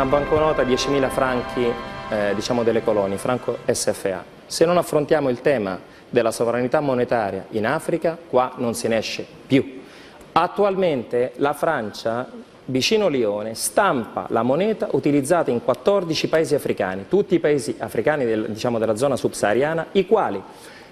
una banconota 10.000 franchi eh, diciamo delle colonie, franco SFA. Se non affrontiamo il tema della sovranità monetaria in Africa, qua non se ne esce più. Attualmente la Francia, vicino Lione, stampa la moneta utilizzata in 14 paesi africani, tutti i paesi africani del, diciamo, della zona subsahariana, i quali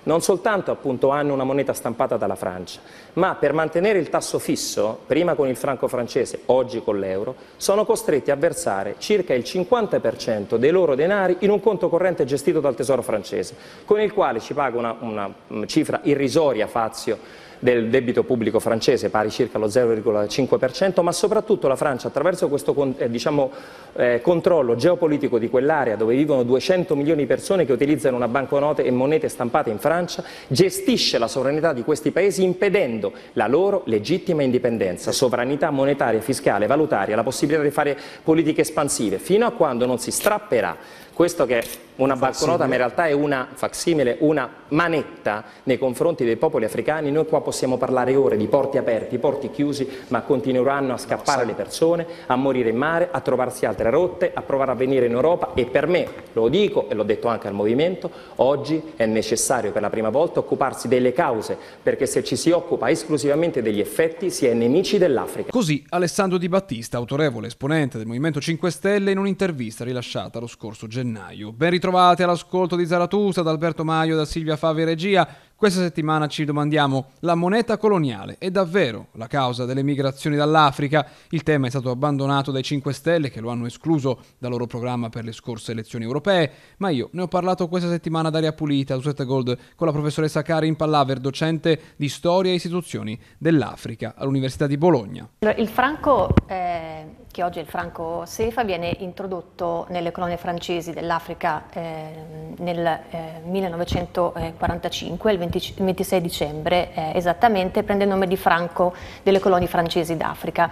non soltanto appunto, hanno una moneta stampata dalla Francia, ma per mantenere il tasso fisso, prima con il franco francese, oggi con l'euro, sono costretti a versare circa il 50% dei loro denari in un conto corrente gestito dal Tesoro francese, con il quale ci paga una, una cifra irrisoria Fazio del debito pubblico francese, pari circa allo 0,5%, ma soprattutto la Francia attraverso questo eh, diciamo, eh, controllo geopolitico di quell'area dove vivono 200 milioni di persone che utilizzano una banconote e monete stampate in Francia, gestisce la sovranità di questi paesi impedendo la loro legittima indipendenza, sovranità monetaria, fiscale, valutaria, la possibilità di fare politiche espansive, fino a quando non si strapperà questo che è una banconota ma in realtà è una facsimile, una manetta nei confronti dei popoli africani, noi qua possiamo parlare ore di porti aperti, porti chiusi, ma continueranno a scappare le persone, a morire in mare, a trovarsi altre rotte, a provare a venire in Europa e per me, lo dico e l'ho detto anche al Movimento, oggi è necessario per la prima volta occuparsi delle cause, perché se ci si occupa esclusivamente degli effetti si è nemici dell'Africa. Così Alessandro Di Battista, autorevole esponente del Movimento 5 Stelle, in un'intervista rilasciata lo scorso gennaio. Ben ritrovati all'ascolto di Zaratusa da Alberto Maio da Silvia Favi Regia. Questa settimana ci domandiamo, la moneta coloniale è davvero la causa delle migrazioni dall'Africa? Il tema è stato abbandonato dai 5 Stelle che lo hanno escluso dal loro programma per le scorse elezioni europee, ma io ne ho parlato questa settimana ad aria pulita 7 Gold con la professoressa Karin Pallaver, docente di storia e istituzioni dell'Africa all'Università di Bologna. Il franco, eh, che oggi è il franco SEFA, viene introdotto nelle colonie francesi dell'Africa eh, nel eh, 1945, il 20, 26 dicembre eh, esattamente, prende il nome di Franco delle colonie francesi d'Africa.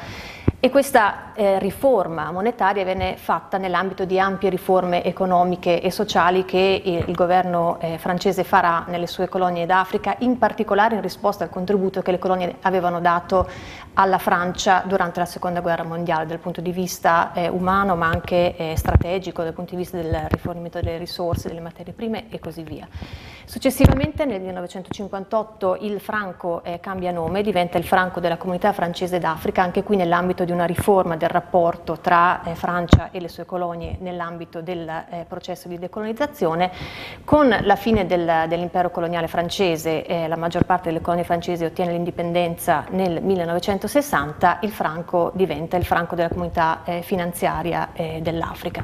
E questa eh, riforma monetaria viene fatta nell'ambito di ampie riforme economiche e sociali che il, il governo eh, francese farà nelle sue colonie d'Africa, in particolare in risposta al contributo che le colonie avevano dato alla Francia durante la seconda guerra mondiale dal punto di vista eh, umano ma anche eh, strategico, dal punto di vista del rifornimento delle risorse, delle materie prime e così via. Successivamente nel 1958 il franco eh, cambia nome, diventa il franco della comunità francese d'Africa, anche qui nell'ambito di una riforma del rapporto tra eh, Francia e le sue colonie nell'ambito del eh, processo di decolonizzazione. Con la fine del, dell'impero coloniale francese, eh, la maggior parte delle colonie francesi ottiene l'indipendenza nel 1960, il franco diventa il franco della comunità eh, finanziaria eh, dell'Africa.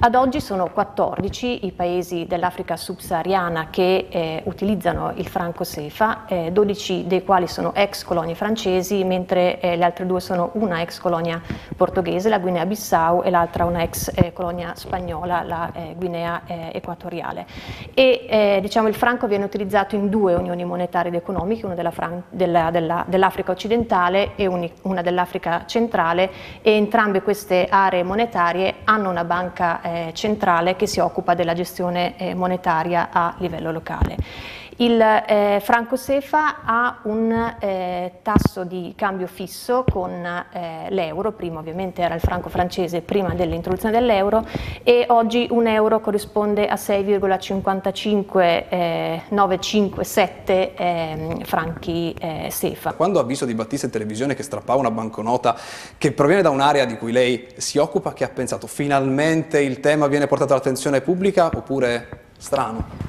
Ad oggi sono 14 i paesi dell'Africa subsahariana che eh, utilizzano il franco SEFA, eh, 12 dei quali sono ex colonie francesi, mentre le altre due sono una ex colonia portoghese, la Guinea-Bissau, e l'altra una ex eh, colonia spagnola, la eh, Guinea eh, Equatoriale. E diciamo, il franco viene utilizzato in due unioni monetarie ed economiche, una dell'Africa della, della, dell occidentale e un, una dell'Africa centrale, e entrambe queste aree monetarie hanno una banca centrale che si occupa della gestione monetaria a livello locale. Il eh, franco SEFA ha un eh, tasso di cambio fisso con eh, l'euro, prima ovviamente era il franco francese prima dell'introduzione dell'euro e oggi un euro corrisponde a 6,55957 ehm, franchi eh, SEFA. Quando ha visto Di Battista in televisione che strappava una banconota che proviene da un'area di cui lei si occupa, che ha pensato finalmente il tema viene portato all'attenzione pubblica oppure strano?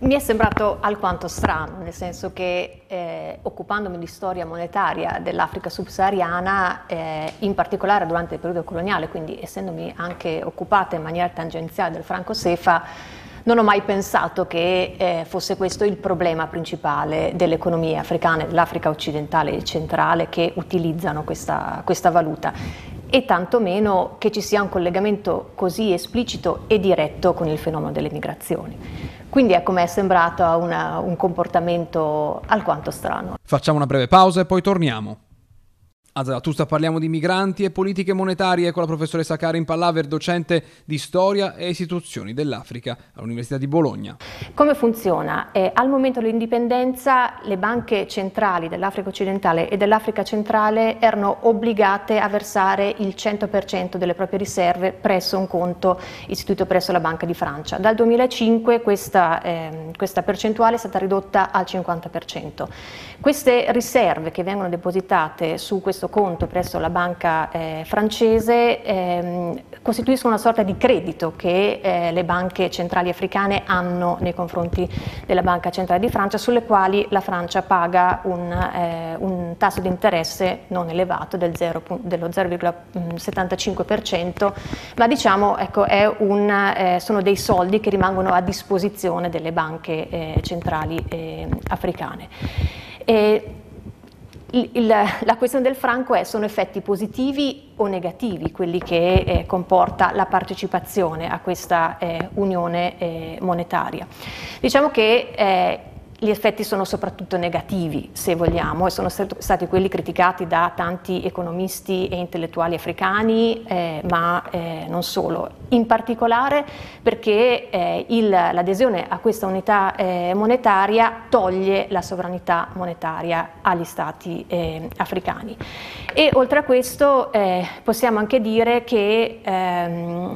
Mi è sembrato alquanto strano, nel senso che eh, occupandomi di storia monetaria dell'Africa subsahariana, eh, in particolare durante il periodo coloniale, quindi essendomi anche occupata in maniera tangenziale del franco Sefa, non ho mai pensato che eh, fosse questo il problema principale delle economie africane, dell'Africa occidentale e centrale che utilizzano questa, questa valuta e tantomeno che ci sia un collegamento così esplicito e diretto con il fenomeno delle migrazioni. Quindi ecco, mi è sembrato una, un comportamento alquanto strano. Facciamo una breve pausa e poi torniamo. A Zarathustra parliamo di migranti e politiche monetarie con la professoressa Karin Pallaver, docente di storia e istituzioni dell'Africa all'Università di Bologna. Come funziona? Eh, al momento dell'indipendenza le banche centrali dell'Africa occidentale e dell'Africa centrale erano obbligate a versare il 100% delle proprie riserve presso un conto istituito presso la Banca di Francia. Dal 2005 questa, eh, questa percentuale è stata ridotta al 50%. Queste riserve che vengono depositate su questo conto presso la banca eh, francese ehm, costituiscono una sorta di credito che eh, le banche centrali africane hanno nei confronti della Banca Centrale di Francia, sulle quali la Francia paga un, eh, un tasso di interesse non elevato del 0, dello 0,75%, ma diciamo ecco, un, eh, sono dei soldi che rimangono a disposizione delle banche eh, centrali eh, africane. E il, la questione del franco è sono effetti positivi o negativi quelli che eh, comporta la partecipazione a questa eh, unione eh, monetaria. Diciamo che eh, gli effetti sono soprattutto negativi, se vogliamo, e sono stati quelli criticati da tanti economisti e intellettuali africani, eh, ma eh, non solo. In particolare perché eh, il, l'adesione a questa unità eh, monetaria toglie la sovranità monetaria agli stati eh, africani. E oltre a questo eh, possiamo anche dire che ehm,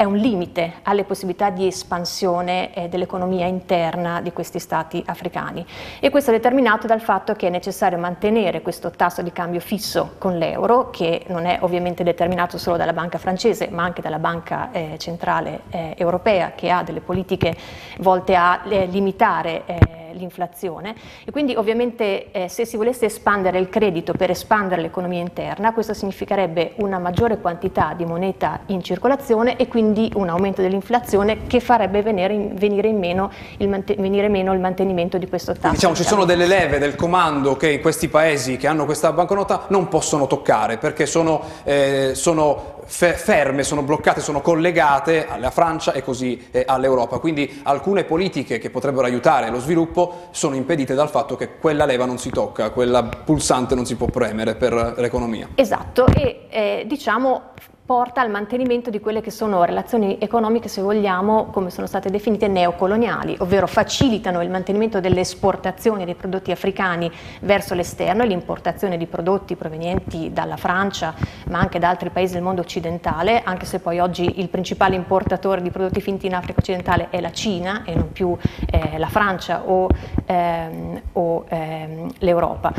è un limite alle possibilità di espansione eh, dell'economia interna di questi stati africani. E questo è determinato dal fatto che è necessario mantenere questo tasso di cambio fisso con l'euro che non è ovviamente determinato solo dalla banca francese ma anche dalla banca eh, centrale eh, europea che ha delle politiche volte a eh, limitare l'inflazione e quindi ovviamente eh, se si volesse espandere il credito per espandere l'economia interna questo significherebbe una maggiore quantità di moneta in circolazione e quindi un aumento dell'inflazione che farebbe venire in, venire in meno, il venire meno il mantenimento di questo tasso. Diciamo ci sono delle leve del comando che in questi paesi che hanno questa banconota non possono toccare perché sono, eh, sono ferme, sono bloccate, sono collegate alla Francia e così eh, all'Europa. Quindi alcune politiche che potrebbero aiutare lo sviluppo sono impedite dal fatto che quella leva non si tocca, quella pulsante non si può premere per l'economia. Esatto, e eh, diciamo porta al mantenimento di quelle che sono relazioni economiche, se vogliamo, come sono state definite, neocoloniali, ovvero facilitano il mantenimento delle esportazioni dei prodotti africani verso l'esterno e l'importazione di prodotti provenienti dalla Francia, ma anche da altri paesi del mondo occidentale, anche se poi oggi il principale importatore di prodotti finti in Africa occidentale è la Cina e non più eh, la Francia o, ehm, o ehm, l'Europa.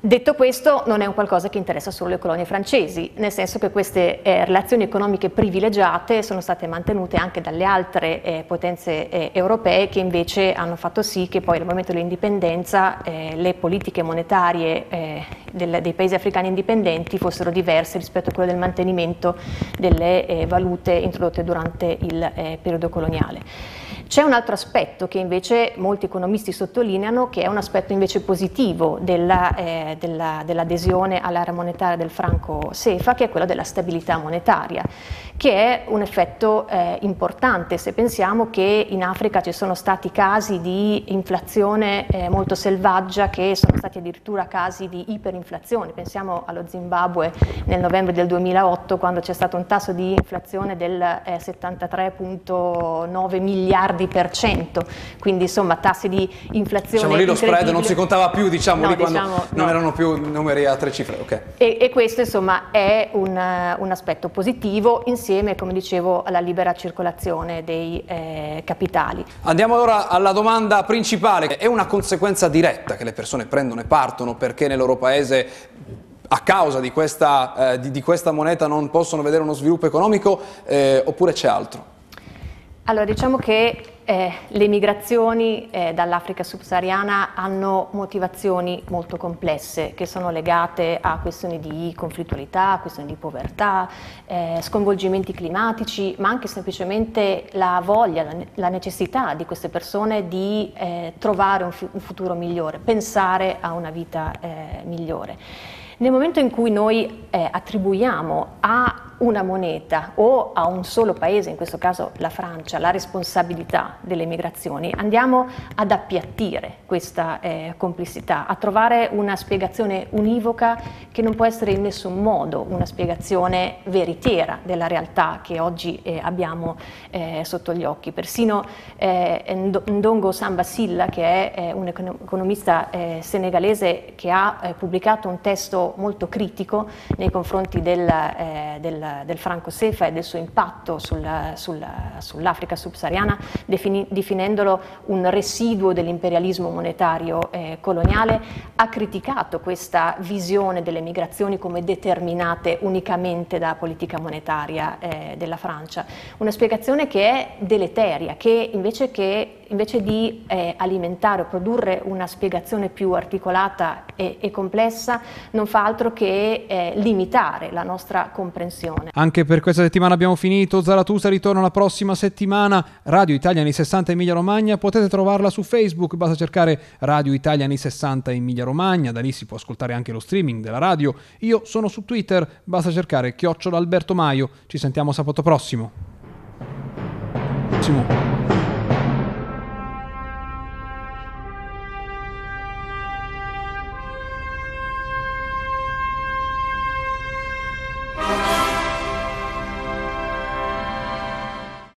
Detto questo, non è un qualcosa che interessa solo le colonie francesi, nel senso che queste eh, relazioni economiche privilegiate sono state mantenute anche dalle altre eh, potenze eh, europee che invece hanno fatto sì che poi al momento dell'indipendenza eh, le politiche monetarie eh, del, dei paesi africani indipendenti fossero diverse rispetto a quelle del mantenimento delle eh, valute introdotte durante il periodo coloniale. C'è un altro aspetto che invece molti economisti sottolineano, che è un aspetto invece positivo della, eh, della, dell'adesione all'area monetaria del franco SEFA, che è quello della stabilità monetaria, che è un effetto eh, importante se pensiamo che in Africa ci sono stati casi di inflazione eh, molto selvaggia, che sono stati addirittura casi di iperinflazione. Pensiamo allo Zimbabwe nel novembre del 2008, quando c'è stato un tasso di inflazione del 73,9 eh, miliardi miliardi per cento, quindi insomma tassi di inflazione Diciamo lì lo spread non si contava più, diciamo no, lì quando diciamo, non no. erano più numeri a tre cifre. Okay. E, e, questo insomma è un, un, aspetto positivo insieme, come dicevo, alla libera circolazione dei eh, capitali. Andiamo ora alla domanda principale, è una conseguenza diretta che le persone prendono e partono perché nel loro paese a causa di questa, eh, di, di questa, moneta non possono vedere uno sviluppo economico eh, oppure c'è altro? Allora, diciamo che eh, le migrazioni eh, dall'Africa subsahariana hanno motivazioni molto complesse che sono legate a questioni di conflittualità, questioni di povertà, eh, sconvolgimenti climatici, ma anche semplicemente la voglia, la, la necessità di queste persone di eh, trovare un, un, futuro migliore, pensare a una vita eh, migliore. Nel momento in cui noi eh, attribuiamo a una moneta o a un solo paese, in questo caso la Francia, la responsabilità delle migrazioni, andiamo ad appiattire questa eh, complessità, a trovare una spiegazione univoca che non può essere in nessun modo una spiegazione veritiera della realtà che oggi eh, abbiamo eh, sotto gli occhi. Persino eh, Ndongo Samba Silla, che è un economista eh, senegalese che ha eh, pubblicato un testo molto critico nei confronti del, eh, del, franco Sefa e del suo impatto sul, sul, sull'Africa subsahariana, defini, definendolo un residuo dell'imperialismo monetario eh, coloniale, ha criticato questa visione delle migrazioni come determinate unicamente dalla politica monetaria eh, della Francia. Una spiegazione che è deleteria, che invece, che, invece di eh, alimentare o produrre una spiegazione più articolata e, e complessa non fa altro che eh, limitare la nostra comprensione. Anche per questa settimana abbiamo finito, Zaratusa ritorna la prossima settimana, Radio Italia anni 60 Emilia Romagna, potete trovarla su Facebook, basta cercare Radio Italia anni 60 Emilia Romagna, da lì si può ascoltare anche lo streaming della radio, io sono su Twitter, basta cercare Chiocciola Alberto Maio, ci sentiamo sabato prossimo. prossimo.